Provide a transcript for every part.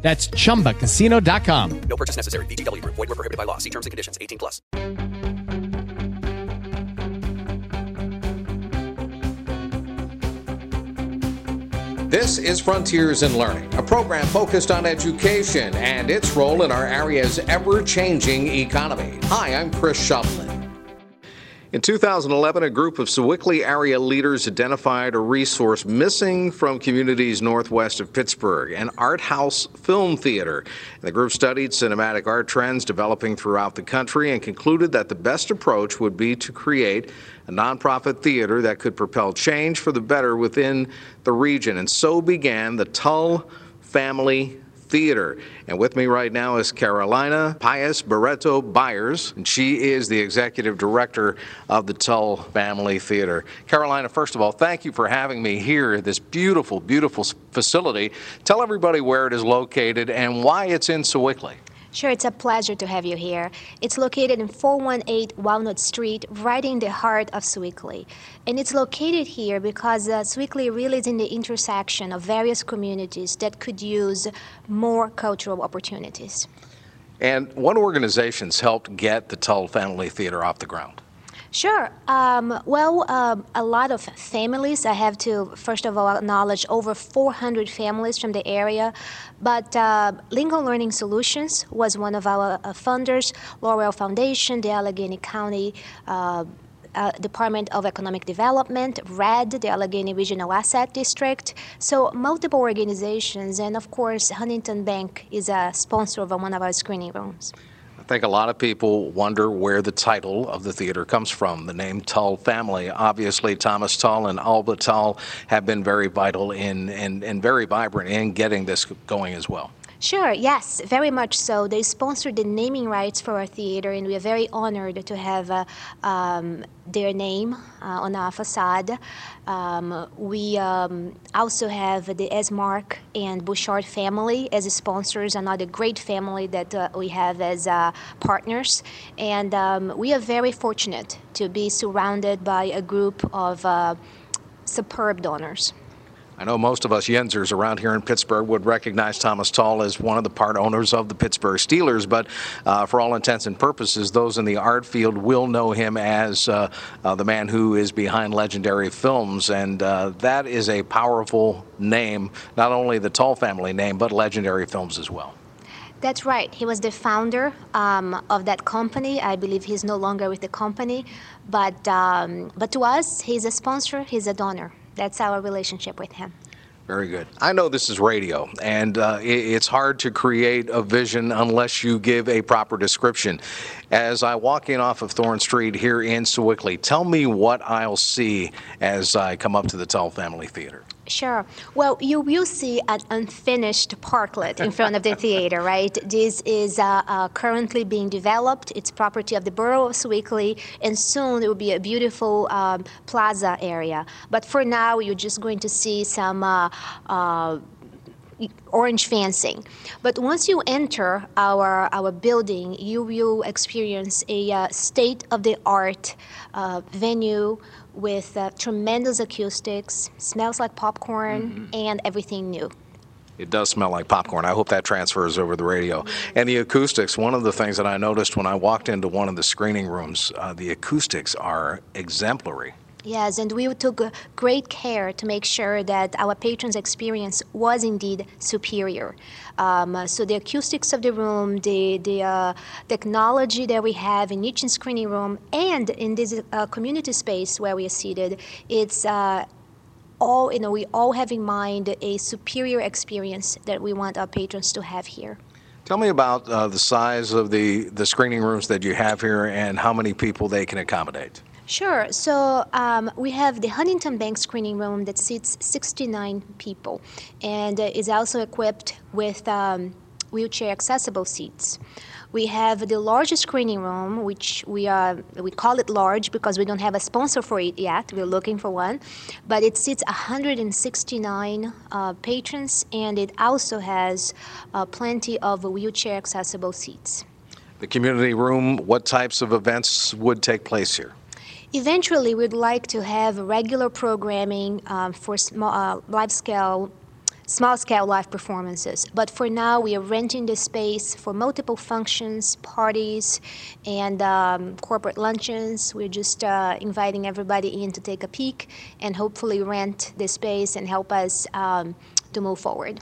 That's chumbacasino.com. No purchase necessary. VGW Group. Void were prohibited by law. See terms and conditions. 18 plus. This is Frontiers in Learning, a program focused on education and its role in our area's ever changing economy. Hi, I'm Chris Shovlin. In 2011, a group of Sewickley area leaders identified a resource missing from communities northwest of Pittsburgh, an art house film theater. The group studied cinematic art trends developing throughout the country and concluded that the best approach would be to create a nonprofit theater that could propel change for the better within the region. And so began the Tull Family Theater. And with me right now is Carolina Pais Barreto Beyers, and she is the executive director of the Tull Family Theater. Carolina, first of all, thank you for having me here at this beautiful, beautiful facility. Tell everybody where it is located and why it's in Sewickley. Sure, it's a pleasure to have you here. It's located in 418 Walnut Street, right in the heart of Sewickley. And it's located here because uh, really is in the intersection of various communities that could use more cultural opportunities. And what organizations helped get the Tull Family Theater off the ground? Sure. Um, well, um, a lot of families. I have to, first of all, acknowledge over 400 families from the area. But uh, Learning Solutions was one of our uh, funders, Laurel Foundation, the Allegheny County. Uh, uh, Department of Economic Development, RAD, the Allegheny Regional Asset District. So, multiple organizations, and of course, Huntington Bank is a sponsor of one of our screening rooms. I think a lot of people wonder where the title of the theater comes from, the name Tull family. Obviously, Thomas Tull and Alba Tull have been very vital in and, and very vibrant in getting this going as well. Sure, yes, very much so. They sponsored the naming rights for our theater, and we are very honored to have uh, um, their name uh, on our facade. Um, we um, also have the Esmark and Bouchard family as sponsors, another great family that uh, we have as uh, partners. And um, we are very fortunate to be surrounded by a group of uh, superb donors. I know most of us Yinzers around here in Pittsburgh would recognize Thomas Tull as one of the part owners of the Pittsburgh Steelers, but uh, for all intents and purposes, those in the art field will know him as uh, uh, the man who is behind legendary films, and uh, that is a powerful name, not only the Tull family name, but legendary films as well. That's right. He was the founder um, of that company. I believe he's no longer with the company, but um, but to us, he's a sponsor. He's a donor that's our relationship with him. Very good. I know this is radio, and uh, it's hard to create a vision unless you give a proper description. As I walk in off of Thorn Street here in Sewickley, tell me what I'll see as I come up to the Tull Family Theater. Sure. Well, you will see an unfinished parklet in front of the theater, right? This is uh, uh, currently being developed. It's property of the borough of Sewickley, and soon it will be a beautiful um, plaza area. But for now, you're just going to see some. Uh, uh orange fencing. But once you enter our, our building, you will experience a uh, state of the art uh, venue with uh, tremendous acoustics, smells like popcorn, mm-hmm. and everything new. It does smell like popcorn. I hope that transfers over the radio. And the acoustics, one of the things that I noticed when I walked into one of the screening rooms, uh, the acoustics are exemplary. Yes, and we took great care to make sure that our patrons' experience was indeed superior. Um, so the acoustics of the room, the, the uh, technology that we have in each screening room, and in this uh, community space where we are seated, it's uh, all you know. We all have in mind a superior experience that we want our patrons to have here. Tell me about uh, the size of the, the screening rooms that you have here and how many people they can accommodate. Sure. So um, we have the Huntington Bank screening room that seats 69 people and is also equipped with um, wheelchair accessible seats. We have the largest screening room, which we are we call it large because we don't have a sponsor for it yet. We're looking for one, but it seats 169 uh, patrons, and it also has uh, plenty of wheelchair accessible seats. The community room, what types of events would take place here? Eventually, we'd like to have regular programming um, for small, uh, live scale small scale live performances. But for now, we are renting the space for multiple functions, parties, and um, corporate luncheons. We're just uh, inviting everybody in to take a peek and hopefully rent the space and help us um, to move forward.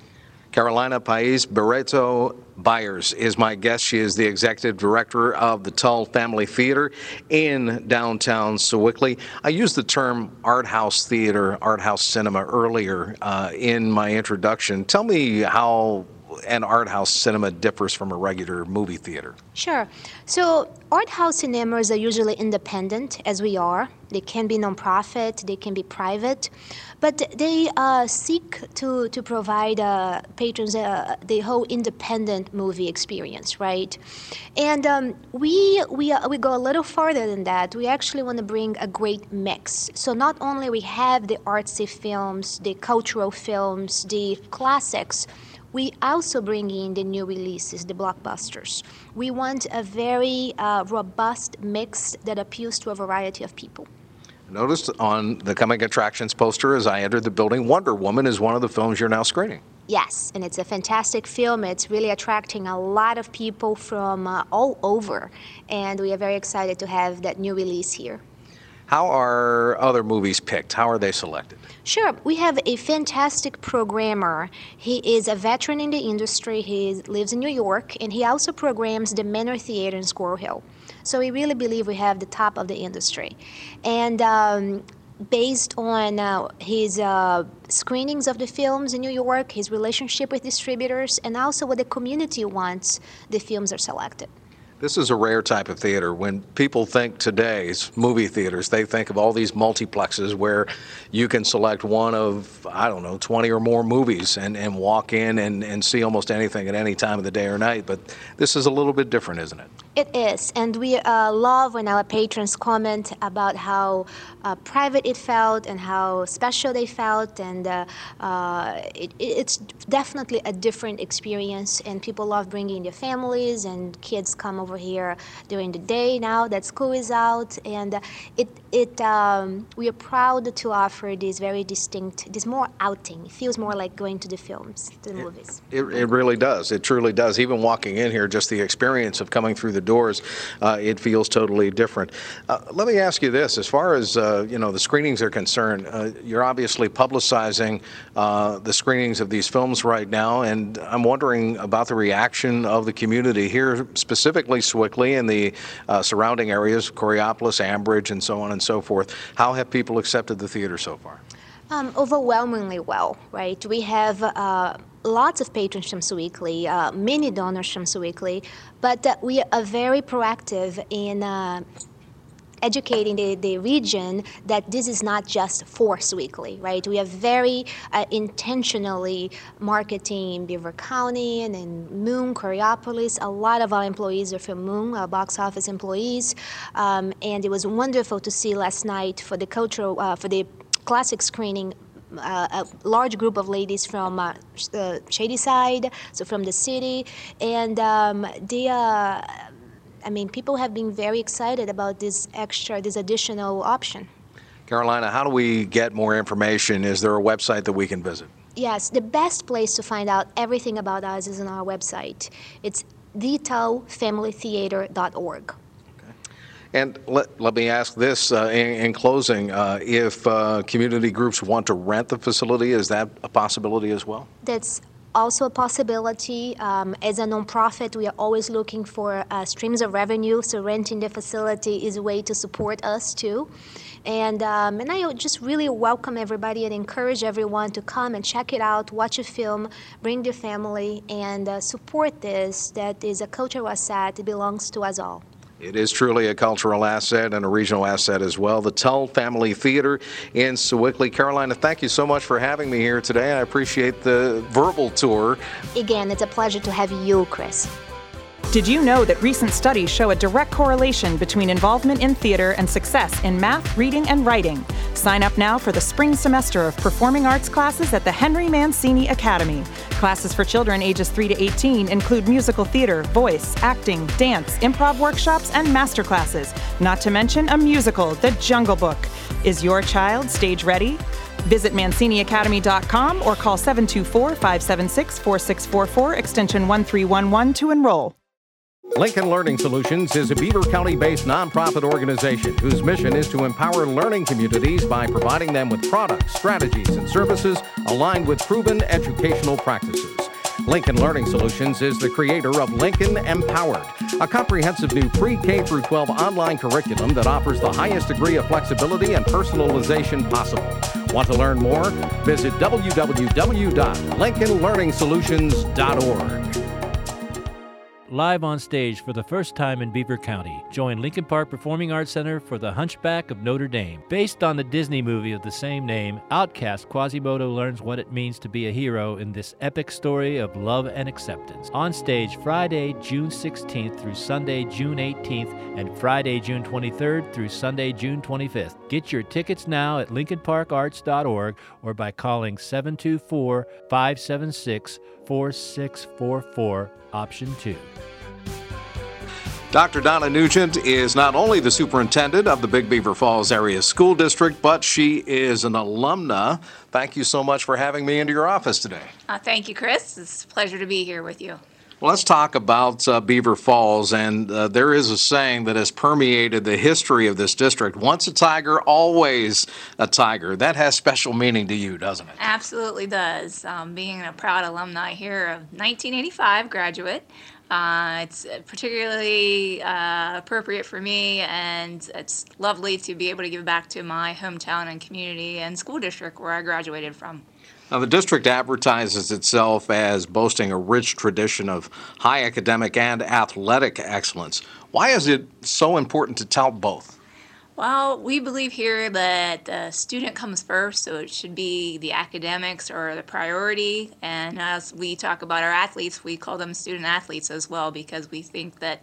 Carolina Pais Barreto Beyers is my guest. She is the executive director of the Tull Family Theater in downtown Sewickley. I used the term art house theater, art house cinema earlier uh, in my introduction. Tell me how an art house cinema differs from a regular movie theater? Sure. So, art house cinemas are usually independent, as we are. They can be nonprofit, they can be private, but they uh, seek to, to provide uh, patrons uh, the whole independent movie experience, right? And um, we, we, uh, we go a little farther than that. We actually want to bring a great mix. So, not only we have the artsy films, the cultural films, the classics, we also bring in the new releases, the blockbusters. We want a very uh, robust mix that appeals to a variety of people. Noticed on the coming attractions poster as I entered the building, Wonder Woman is one of the films you're now screening. Yes, and it's a fantastic film. It's really attracting a lot of people from uh, all over, and we are very excited to have that new release here. How are other movies picked? How are they selected? Sure. We have a fantastic programmer. He is a veteran in the industry. He lives in New York, and he also programs the Manor Theater in Squirrel Hill. So we really believe we have the top of the industry. And um, based on uh, his uh, screenings of the films in New York, his relationship with distributors, and also what the community wants, the films are selected. This is a rare type of theater. When people think today's movie theaters, they think of all these multiplexes where you can select one of, I don't know, 20 or more movies and, and walk in and, and see almost anything at any time of the day or night. But this is a little bit different, isn't it? It is. And we uh, love when our patrons comment about how uh, private it felt and how special they felt. And uh, uh it, it's definitely a different experience. And people love bringing their families and kids come over here during the day now that school is out, and it it um, we are proud to offer this very distinct, this more outing. It feels more like going to the films, to the movies. It, it really does. It truly does. Even walking in here, just the experience of coming through the doors, uh, it feels totally different. Uh, let me ask you this: as far as uh, you know, the screenings are concerned, uh, you're obviously publicizing uh, the screenings of these films right now, and I'm wondering about the reaction of the community here, specifically Sewickley and the uh, surrounding areas, Coraopolis, Ambridge, and so on and so forth. How have people accepted the theater so far? Um, overwhelmingly well, right? We have uh, lots of patrons from Sewickley, uh, many donors from Sewickley, but uh, we are very proactive in uh, educating the, the region that this is not just for Sewickley, right? We are very uh, intentionally marketing Beaver County and, and Moon, Coraopolis. A lot of our employees are from Moon, our box office employees. Um, and it was wonderful to see last night for the cultural, uh, for the classic screening uh, a large group of ladies from uh, Shadyside, so from the city, and um, they uh, I mean, people have been very excited about this extra, this additional option. Carolina, how do we get more information? Is there a website that we can visit? Yes, the best place to find out everything about us is on our website. It's thetullfamilytheater.org. And let, let me ask this uh, in, in, closing uh, if uh, community groups want to rent the facility, is that a possibility as well? That's also a possibility. Um, as a nonprofit, we are always looking for uh, streams of revenue, so renting the facility is a way to support us too. And, um, and I just really welcome everybody and encourage everyone to come and check it out, watch a film, bring their family, and uh, support this that is a cultural asset. It belongs to us all. It is truly a cultural asset and a regional asset as well. The Tull Family Theater in Sewickley. Carolina, thank you so much for having me here today. I appreciate the verbal tour. Again, it's a pleasure to have you, Chris. Did you know that recent studies show a direct correlation between involvement in theater and success in math, reading, and writing? Sign up now for the spring semester of performing arts classes at the Henry Mancini Academy. Classes for children ages 3 to 18 include musical theater, voice, acting, dance, improv workshops, and master classes, not to mention a musical, The Jungle Book. Is your child stage ready? Visit ManciniAcademy.com or call 724 576 4644 extension 1311 to enroll. Lincoln Learning Solutions is a Beaver County based nonprofit organization whose mission is to empower learning communities by providing them with products, strategies, and services aligned with proven educational practices. Lincoln Learning Solutions is the creator of Lincoln Empowered, a comprehensive new pre K through 12 online curriculum that offers the highest degree of flexibility and personalization possible. Want to learn more? Visit www.lincolnlearningsolutions.org. Live on stage for the first time in Beaver County. Join Lincoln Park Performing Arts Center for The Hunchback of Notre Dame. Based on the Disney movie of the same name, Outcast Quasimodo learns what it means to be a hero in this epic story of love and acceptance. On stage Friday, June 16th through Sunday, June 18th, and Friday, June 23rd through Sunday, June 25th. Get your tickets now at lincolnparkarts.org or by calling 724 576 4644, option 2. Dr. Donna Nugent is not only the superintendent of the Big Beaver Falls Area School District, but she is an alumna. Thank you so much for having me into your office today. Uh, thank you, Chris. It's a pleasure to be here with you. Well, let's talk about uh, Beaver Falls. And uh, there is a saying that has permeated the history of this district once a tiger, always a tiger. That has special meaning to you, doesn't it? Absolutely does. Um, being a proud alumni here of 1985 graduate, uh, it's particularly uh, appropriate for me, and it's lovely to be able to give back to my hometown and community and school district where I graduated from. Now, the district advertises itself as boasting a rich tradition of high academic and athletic excellence. Why is it so important to tout both? Well, we believe here that the student comes first, so it should be the academics or the priority. And as we talk about our athletes, we call them student athletes as well because we think that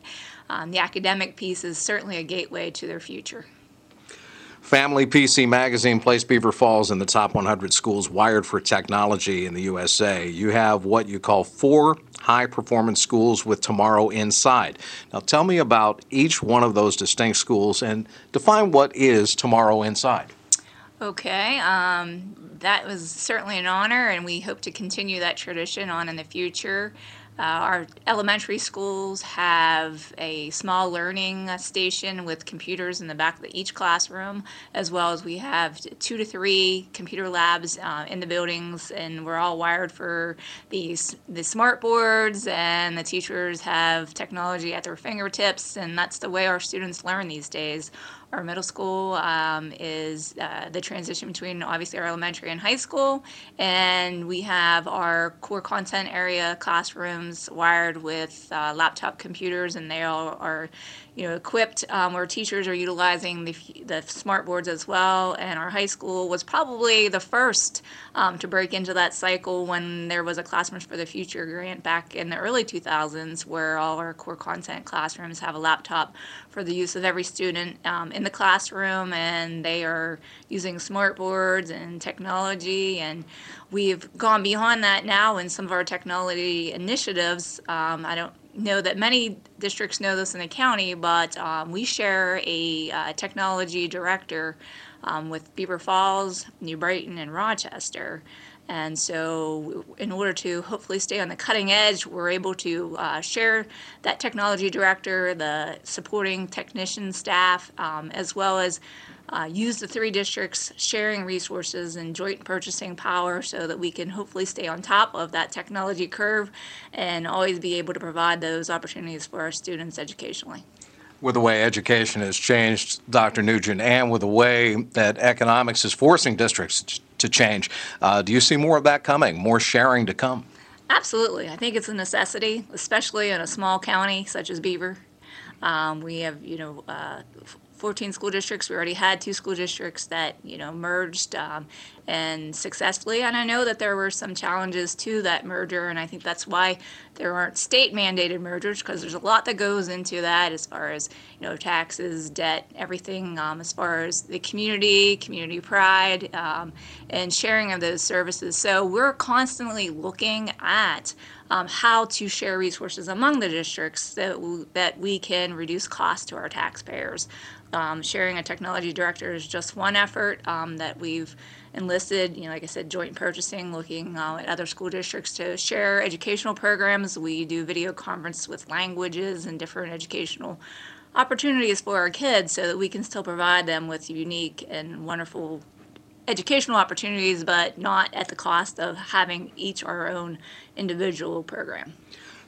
um, the academic piece is certainly a gateway to their future. Family PC Magazine placed Beaver Falls in the top 100 schools wired for technology in the USA. You have what you call four high performance schools with tomorrow inside. Now, tell me about each one of those distinct schools and define what is tomorrow inside. Okay, um, that was certainly an honor, and we hope to continue that tradition on in the future. Uh, our elementary schools have a small learning station with computers in the back of each classroom, as well as we have two to three computer labs uh, in the buildings, and we're all wired for these the smart boards, and the teachers have technology at their fingertips, and that's the way our students learn these days. Our middle school um, is uh, the transition between obviously our elementary and high school, and we have our core content area classrooms wired with uh, laptop computers, and they all are you know, equipped um, where teachers are utilizing the, the smart boards as well. And our high school was probably the first um, to break into that cycle when there was a Classrooms for the Future grant back in the early 2000s, where all our core content classrooms have a laptop for the use of every student um, in the classroom, and they are using smart boards and technology. And we've gone beyond that now in some of our technology initiatives. Um, I don't know that many districts know this in the county, but um, we share a uh, technology director um, with Beaver Falls, New Brighton, and Rochester. And so, in order to hopefully stay on the cutting edge, we're able to uh, share that technology director, the supporting technician staff, um, as well as uh, use the three districts sharing resources and joint purchasing power so that we can hopefully stay on top of that technology curve and always be able to provide those opportunities for our students educationally. With the way education has changed, Dr. Nugent, and with the way that economics is forcing districts to change, uh, do you see more of that coming, more sharing to come? Absolutely. I think it's a necessity, especially in a small county such as Beaver. Um, we have, you know, uh, 14 school districts. We already had two school districts that you know merged um, and successfully. And I know that there were some challenges to that merger, and I think that's why there aren't state mandated mergers because there's a lot that goes into that as far as you know taxes, debt, everything. Um, as far as the community, community pride, um, and sharing of those services. So we're constantly looking at um, how to share resources among the districts that, that we can reduce costs to our taxpayers. Um, sharing a technology director is just one effort um, that we've enlisted, you know, like I said, joint purchasing, looking uh, at other school districts to share educational programs. We do video conference with languages and different educational opportunities for our kids so that we can still provide them with unique and wonderful educational opportunities, but not at the cost of having each our own individual program.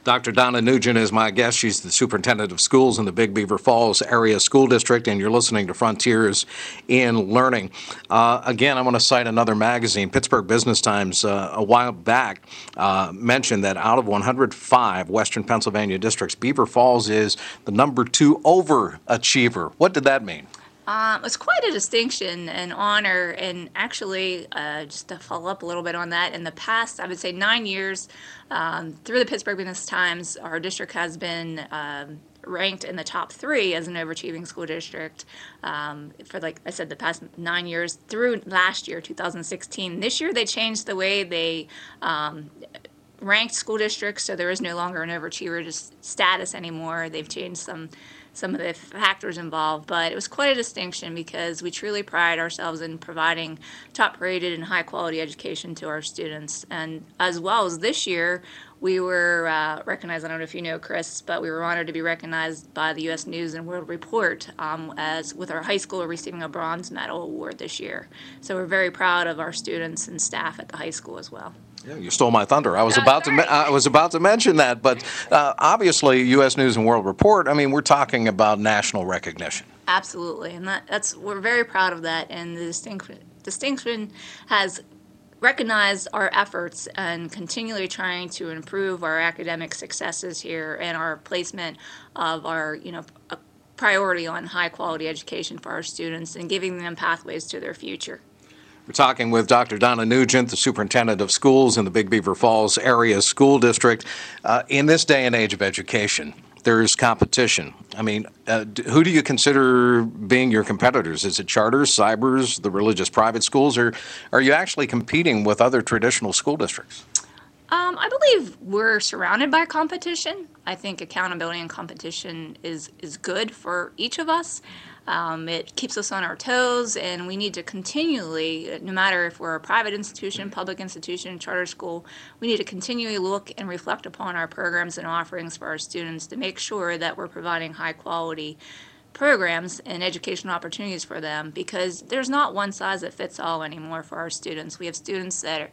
Dr. Donna Nugent is my guest. She's the superintendent of schools in the Big Beaver Falls Area School District, and you're listening to Frontiers in Learning. Uh, again, I want to cite another magazine, Pittsburgh Business Times, uh, a while back uh, mentioned that out of 105 Western Pennsylvania districts, Beaver Falls is the number two overachiever. What did that mean? Um, it's quite a distinction and honor, and actually, uh, just to follow up a little bit on that, in the past, I would say nine years, um, through the Pittsburgh Business Times, our district has been um, ranked in the top three as an overachieving school district um, for, like I said, the past nine years through last year, 2016. This year, they changed the way they um, ranked school districts, so there is no longer an overachiever status anymore. They've changed some some of the factors involved, but it was quite a distinction because we truly pride ourselves in providing top rated and high quality education to our students. And as well as this year, we were uh, recognized. I don't know if you know, Chris, but we were honored to be recognized by the U.S. News and World Report um, as with our high school receiving a bronze medal award this year. So we're very proud of our students and staff at the high school as well. Yeah, you stole my thunder. I was about to I was about to mention that, but uh, obviously, U.S. News and World Report. I mean, we're talking about national recognition. Absolutely, and that, that's we're very proud of that. And the distinction distinction has recognized our efforts and continually trying to improve our academic successes here and our placement of our you know priority on high quality education for our students and giving them pathways to their future. We're talking with Dr. Donna Nugent, the superintendent of schools in the Big Beaver Falls Area School District. Uh, in this day and age of education, there's competition. I mean, uh, who do you consider being your competitors? Is it charters, cybers, the religious private schools, or are you actually competing with other traditional school districts? Um, I believe we're surrounded by competition. I think accountability and competition is is good for each of us. Um, it keeps us on our toes, and we need to continually, no matter if we're a private institution, public institution, charter school, we need to continually look and reflect upon our programs and offerings for our students to make sure that we're providing high quality programs and educational opportunities for them because there's not one size that fits all anymore for our students. We have students that are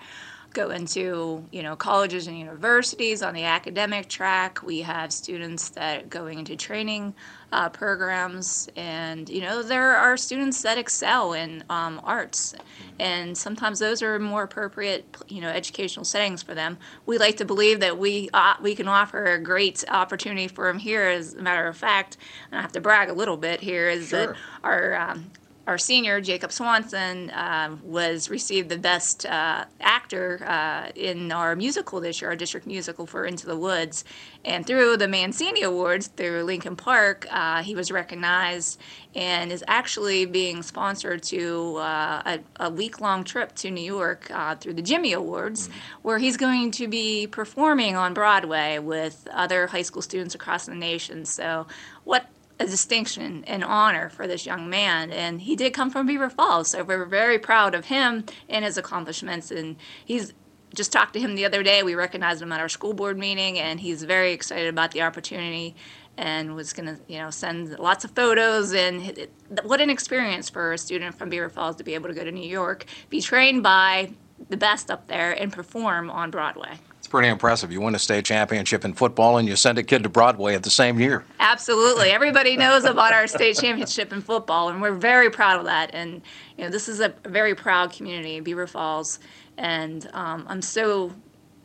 go into you know colleges and universities on the academic track. We have students that are going into training uh, programs, and you know there are students that excel in um, arts, and sometimes those are more appropriate you know educational settings for them. We like to believe that we uh, we can offer a great opportunity for them here. As a matter of fact, and I have to brag a little bit here is sure. that our um, our senior Jacob Swanson uh, was received the best uh, actor uh, in our musical this year, our district musical for Into the Woods, and through the Mancini Awards through Lincoln Park, uh, he was recognized and is actually being sponsored to uh, a, a week-long trip to New York uh, through the Jimmy Awards, mm-hmm. where he's going to be performing on Broadway with other high school students across the nation. So, what a distinction and honor for this young man. And he did come from Beaver Falls, so we're very proud of him and his accomplishments. And he's just talked to him the other day. We recognized him at our school board meeting, and he's very excited about the opportunity and was going to, you know, send lots of photos. And what an experience for a student from Beaver Falls to be able to go to New York, be trained by the best up there, and perform on Broadway pretty impressive. You win a state championship in football and you send a kid to Broadway at the same year. Absolutely. Everybody knows about our state championship in football, and we're very proud of that. And you know, this is a very proud community, Beaver Falls, and um, I'm so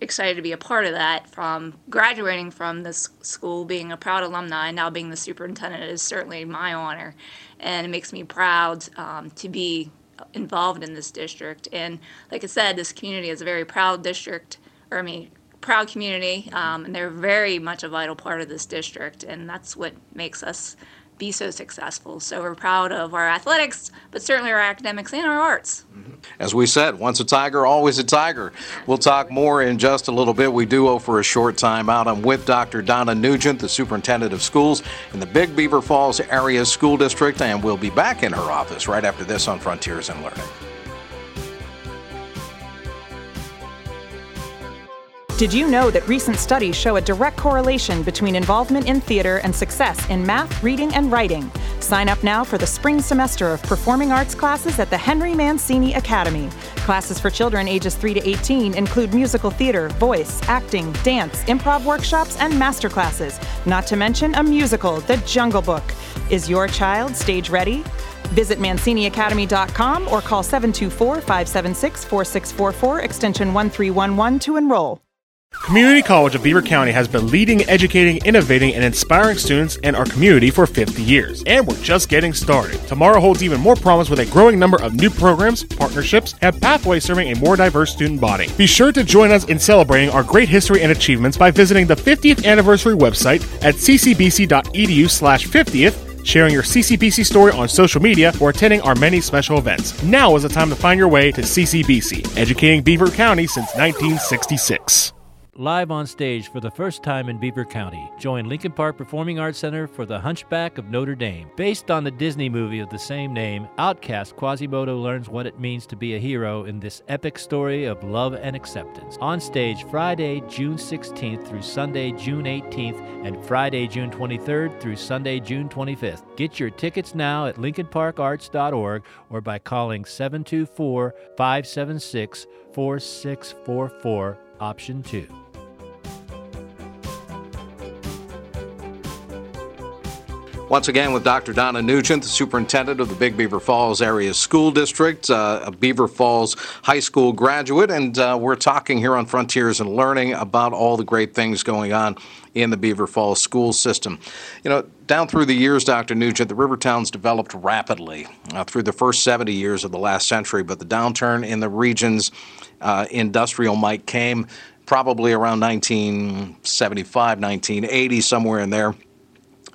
excited to be a part of that. From graduating from this school, being a proud alumni, now being the superintendent is certainly my honor, and it makes me proud um, to be involved in this district. And like I said, this community is a very proud district, or I mean, proud community, um, and they're very much a vital part of this district, and that's what makes us be so successful. So we're proud of our athletics, but certainly our academics and our arts. As we said, once a tiger, always a tiger. We'll talk more in just a little bit. We do owe for a short time out. I'm with Dr. Donna Nugent, the superintendent of schools in the Big Beaver Falls Area School District, and we'll be back in her office right after this on Frontiers in Learning. Did you know that recent studies show a direct correlation between involvement in theater and success in math, reading, and writing? Sign up now for the spring semester of performing arts classes at the Henry Mancini Academy. Classes for children ages 3 to 18 include musical theater, voice, acting, dance, improv workshops, and master classes, not to mention a musical, The Jungle Book. Is your child stage ready? Visit ManciniAcademy.com or call 724 576 4644 extension 1311 to enroll. Community College of Beaver County has been leading, educating, innovating, and inspiring students and our community for 50 years. And we're just getting started. Tomorrow holds even more promise with a growing number of new programs, partnerships, and pathways serving a more diverse student body. Be sure to join us in celebrating our great history and achievements by visiting the 50th anniversary website at ccbc.edu slash 50th sharing your CCBC story on social media, or attending our many special events. Now is the time to find your way to CCBC, educating Beaver County since 1966 live on stage for the first time in Beaver County. Join Lincoln Park Performing Arts Center for The Hunchback of Notre Dame. Based on the Disney movie of the same name, Outcast Quasimodo learns what it means to be a hero in this epic story of love and acceptance. On stage Friday, June 16th through Sunday, June 18th, and Friday, June 23rd through Sunday, June 25th. Get your tickets now at lincolnparkarts.org or by calling 724 576 4644, option 2. Once again, with Dr. Donna Nugent, the superintendent of the Big Beaver Falls Area School District, uh, a Beaver Falls High School graduate, and uh, we're talking here on Frontiers in Learning about all the great things going on in the Beaver Falls school system. You know, down through the years, Dr. Nugent, the river towns developed rapidly uh, through the first 70 years of the last century, but the downturn in the region's uh, industrial might came probably around 1975, 1980, somewhere in there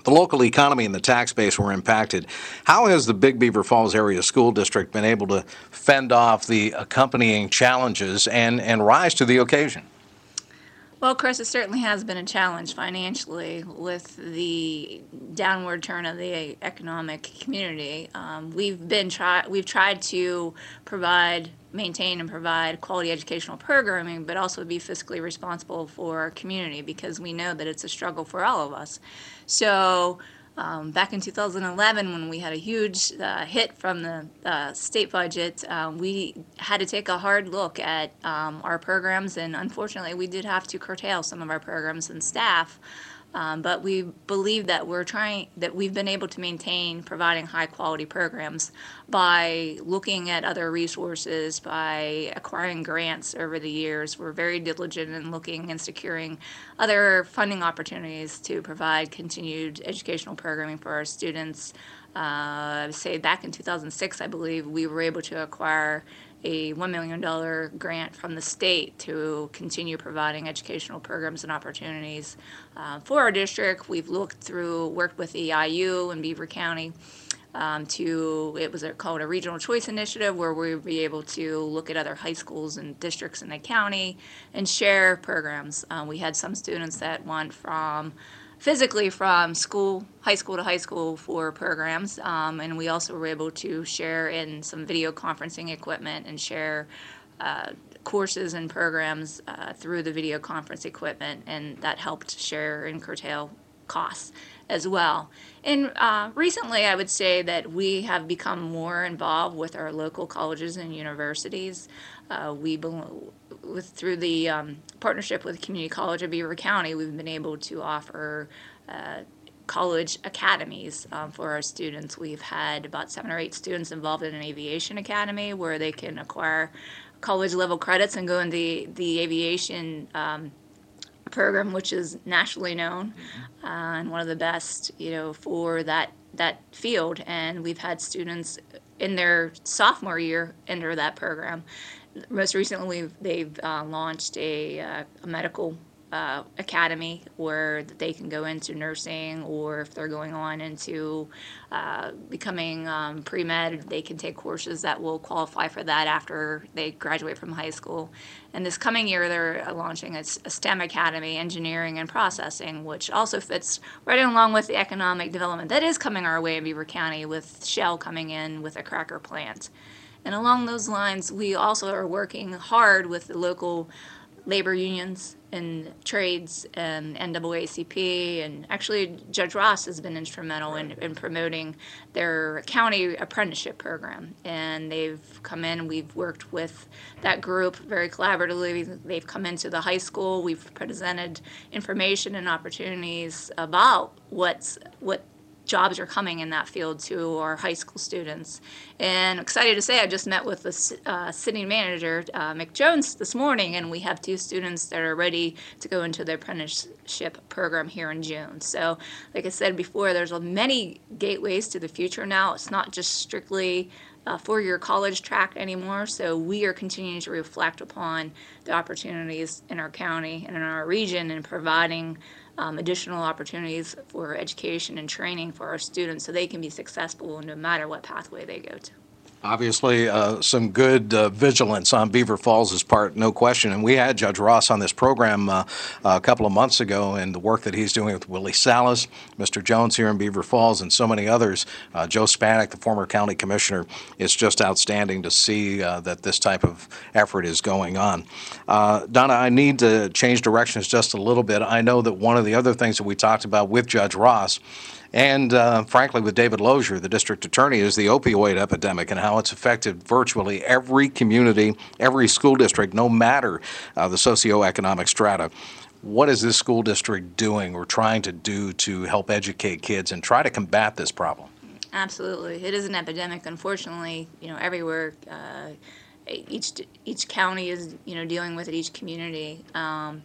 the local economy and the tax base were impacted. How has the Big Beaver Falls Area School District been able to fend off the accompanying challenges and, and rise to the occasion? Well, Chris, it certainly has been a challenge financially with the downward turn of the economic community. Um, we've been try we've tried to provide, maintain, and provide quality educational programming, but also be fiscally responsible for our community because we know that it's a struggle for all of us. So um, back in 2011, when we had a huge uh, hit from the uh, state budget, uh, we had to take a hard look at um, our programs, and unfortunately, we did have to curtail some of our programs and staff. Um, but we believe that we're trying that we've been able to maintain providing high quality programs by looking at other resources, by acquiring grants over the years. We're very diligent in looking and securing other funding opportunities to provide continued educational programming for our students. Uh, say back in 2006, I believe we were able to acquire a $1 million grant from the state to continue providing educational programs and opportunities uh, for our district. We've looked through, worked with EIU in Beaver County um, to, it was a, called a regional choice initiative where we would be able to look at other high schools and districts in the county and share programs. Uh, we had some students that went from physically from school, high school to high school for programs. Um, and we also were able to share in some video conferencing equipment and share uh, courses and programs uh, through the video conference equipment, and that helped share and curtail costs as well. And uh, recently, I would say that we have become more involved with our local colleges and universities. Uh, we with through the um, partnership with Community College of Beaver County, we've been able to offer uh, college academies um, for our students. We've had about seven or eight students involved in an aviation academy where they can acquire college level credits and go into the, the aviation um, program, which is nationally known uh, and one of the best, you know, for that that field. And we've had students in their sophomore year enter that program. Most recently, they've uh, launched a, uh, a medical uh, academy where they can go into nursing, or if they're going on into uh, becoming um, pre med, they can take courses that will qualify for that after they graduate from high school. And this coming year, they're launching a, a STEM academy, engineering and processing, which also fits right along with the economic development that is coming our way in Beaver County with Shell coming in with a cracker plant. And along those lines, we also are working hard with the local labor unions and trades and NAACP. And actually, Judge Ross has been instrumental in, in promoting their county apprenticeship program. And they've come in, we've worked with that group very collaboratively. They've come into the high school, we've presented information and opportunities about what's what jobs are coming in that field to our high school students. And excited to say, I just met with the uh, city manager, uh, Mick Jones, this morning, and we have two students that are ready to go into the apprenticeship program here in June. So, like I said before, there's many gateways to the future now. It's not just strictly a four-year college track anymore. So we are continuing to reflect upon the opportunities in our county and in our region and providing um, additional opportunities for education and training for our students so they can be successful no matter what pathway they go to. Obviously, uh, some good uh, vigilance on Beaver Falls' part, no question. And we had Judge Ross on this program uh, a couple of months ago, and the work that he's doing with Willie Salas, Mr. Jones here in Beaver Falls, and so many others. Uh, Joe Spanik, the former county commissioner, it's just outstanding to see uh, that this type of effort is going on. Uh, Donna, I need to change directions just a little bit. I know that one of the other things that we talked about with Judge Ross and uh, frankly, with David Lozier, the district attorney, is the opioid epidemic and how it's affected virtually every community, every school district, no matter uh, the socioeconomic strata. What is this school district doing or trying to do to help educate kids and try to combat this problem? Absolutely, it is an epidemic. Unfortunately, you know, everywhere. Uh, each each county is you know dealing with it. Each community. Um,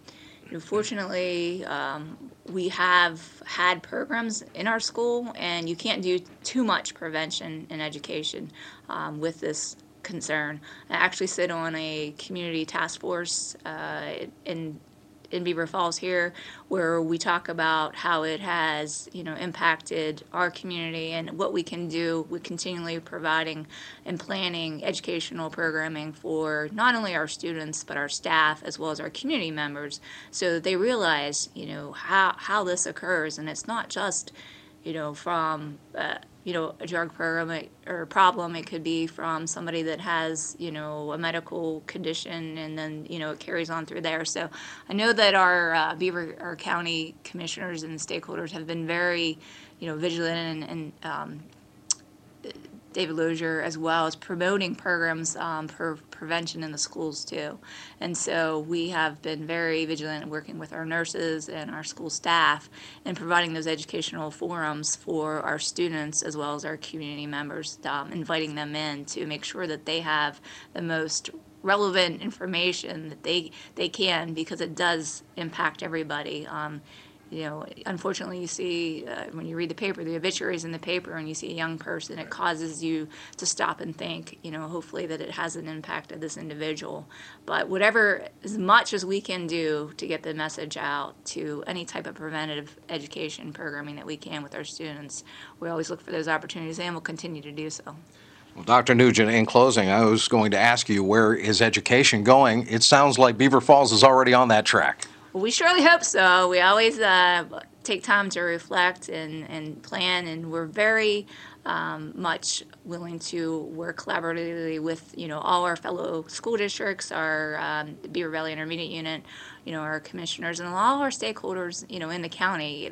Fortunately, um, we have had programs in our school, and you can't do too much prevention and education um, with this concern. I actually sit on a community task force uh, in in Beaver Falls here, where we talk about how it has, you know, impacted our community and what we can do with continually providing and planning educational programming for not only our students but our staff as well as our community members, so that they realize, you know, how how this occurs, and it's not just, you know, from uh, you know, a drug program or problem. It could be from somebody that has, you know, a medical condition, and then you know it carries on through there. So I know that our uh, Beaver, our county commissioners and stakeholders have been very, you know, vigilant and, and um, David Lozier as well as promoting programs um, for prevention in the schools too. And so we have been very vigilant in working with our nurses and our school staff and providing those educational forums for our students as well as our community members, um, inviting them in to make sure that they have the most relevant information that they they can because it does impact everybody. Um, you know, unfortunately, you see uh, when you read the paper, the obituaries in the paper, and you see a young person, it causes you to stop and think, you know, hopefully that it has an impact of this individual. But whatever, as much as we can do to get the message out to any type of preventative education programming that we can with our students, we always look for those opportunities and we'll continue to do so. Well, Dr. Nugent, in closing, I was going to ask you where is education going? It sounds like Beaver Falls is already on that track. We surely hope so. We always uh, take time to reflect and, and plan, and we're very um, much willing to work collaboratively with you know all our fellow school districts, our um, Beaver Valley Intermediate Unit, you know, our commissioners and all our stakeholders, you know, in the county.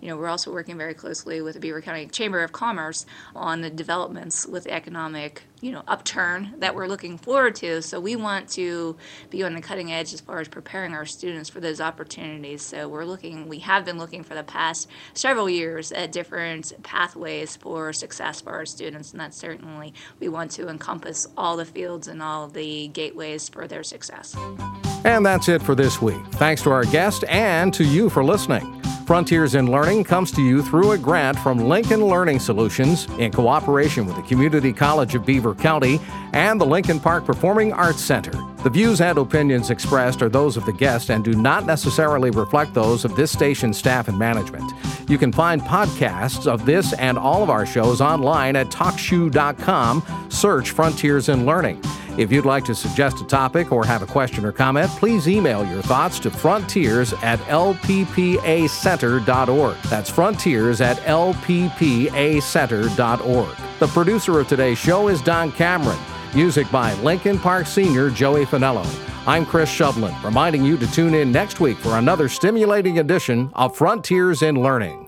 You know, we're also working very closely with the Beaver County Chamber of Commerce on the developments with economic, you know, upturn that we're looking forward to. So we want to be on the cutting edge as far as preparing our students for those opportunities. So we're looking, we have been looking for the past several years at different pathways for success for our students, and that's certainly we want to encompass all the fields and all the gateways for their success. And that's it for this week. Thanks to our guest and to you for listening. Frontiers in Learning comes to you through a grant from Lincoln Learning Solutions in cooperation with the Community College of Beaver County and the Lincoln Park Performing Arts Center. The views and opinions expressed are those of the guest and do not necessarily reflect those of this station's staff and management. You can find podcasts of this and all of our shows online at TalkShoe.com. Search Frontiers in Learning. If you'd like to suggest a topic or have a question or comment, please email your thoughts to frontiers at lppacenter.org. That's frontiers at lppacenter.org. The producer of today's show is Don Cameron. Music by Lincoln Park senior Joey Finello. I'm Chris Shovlin, reminding you to tune in next week for another stimulating edition of Frontiers in Learning.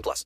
18 plus.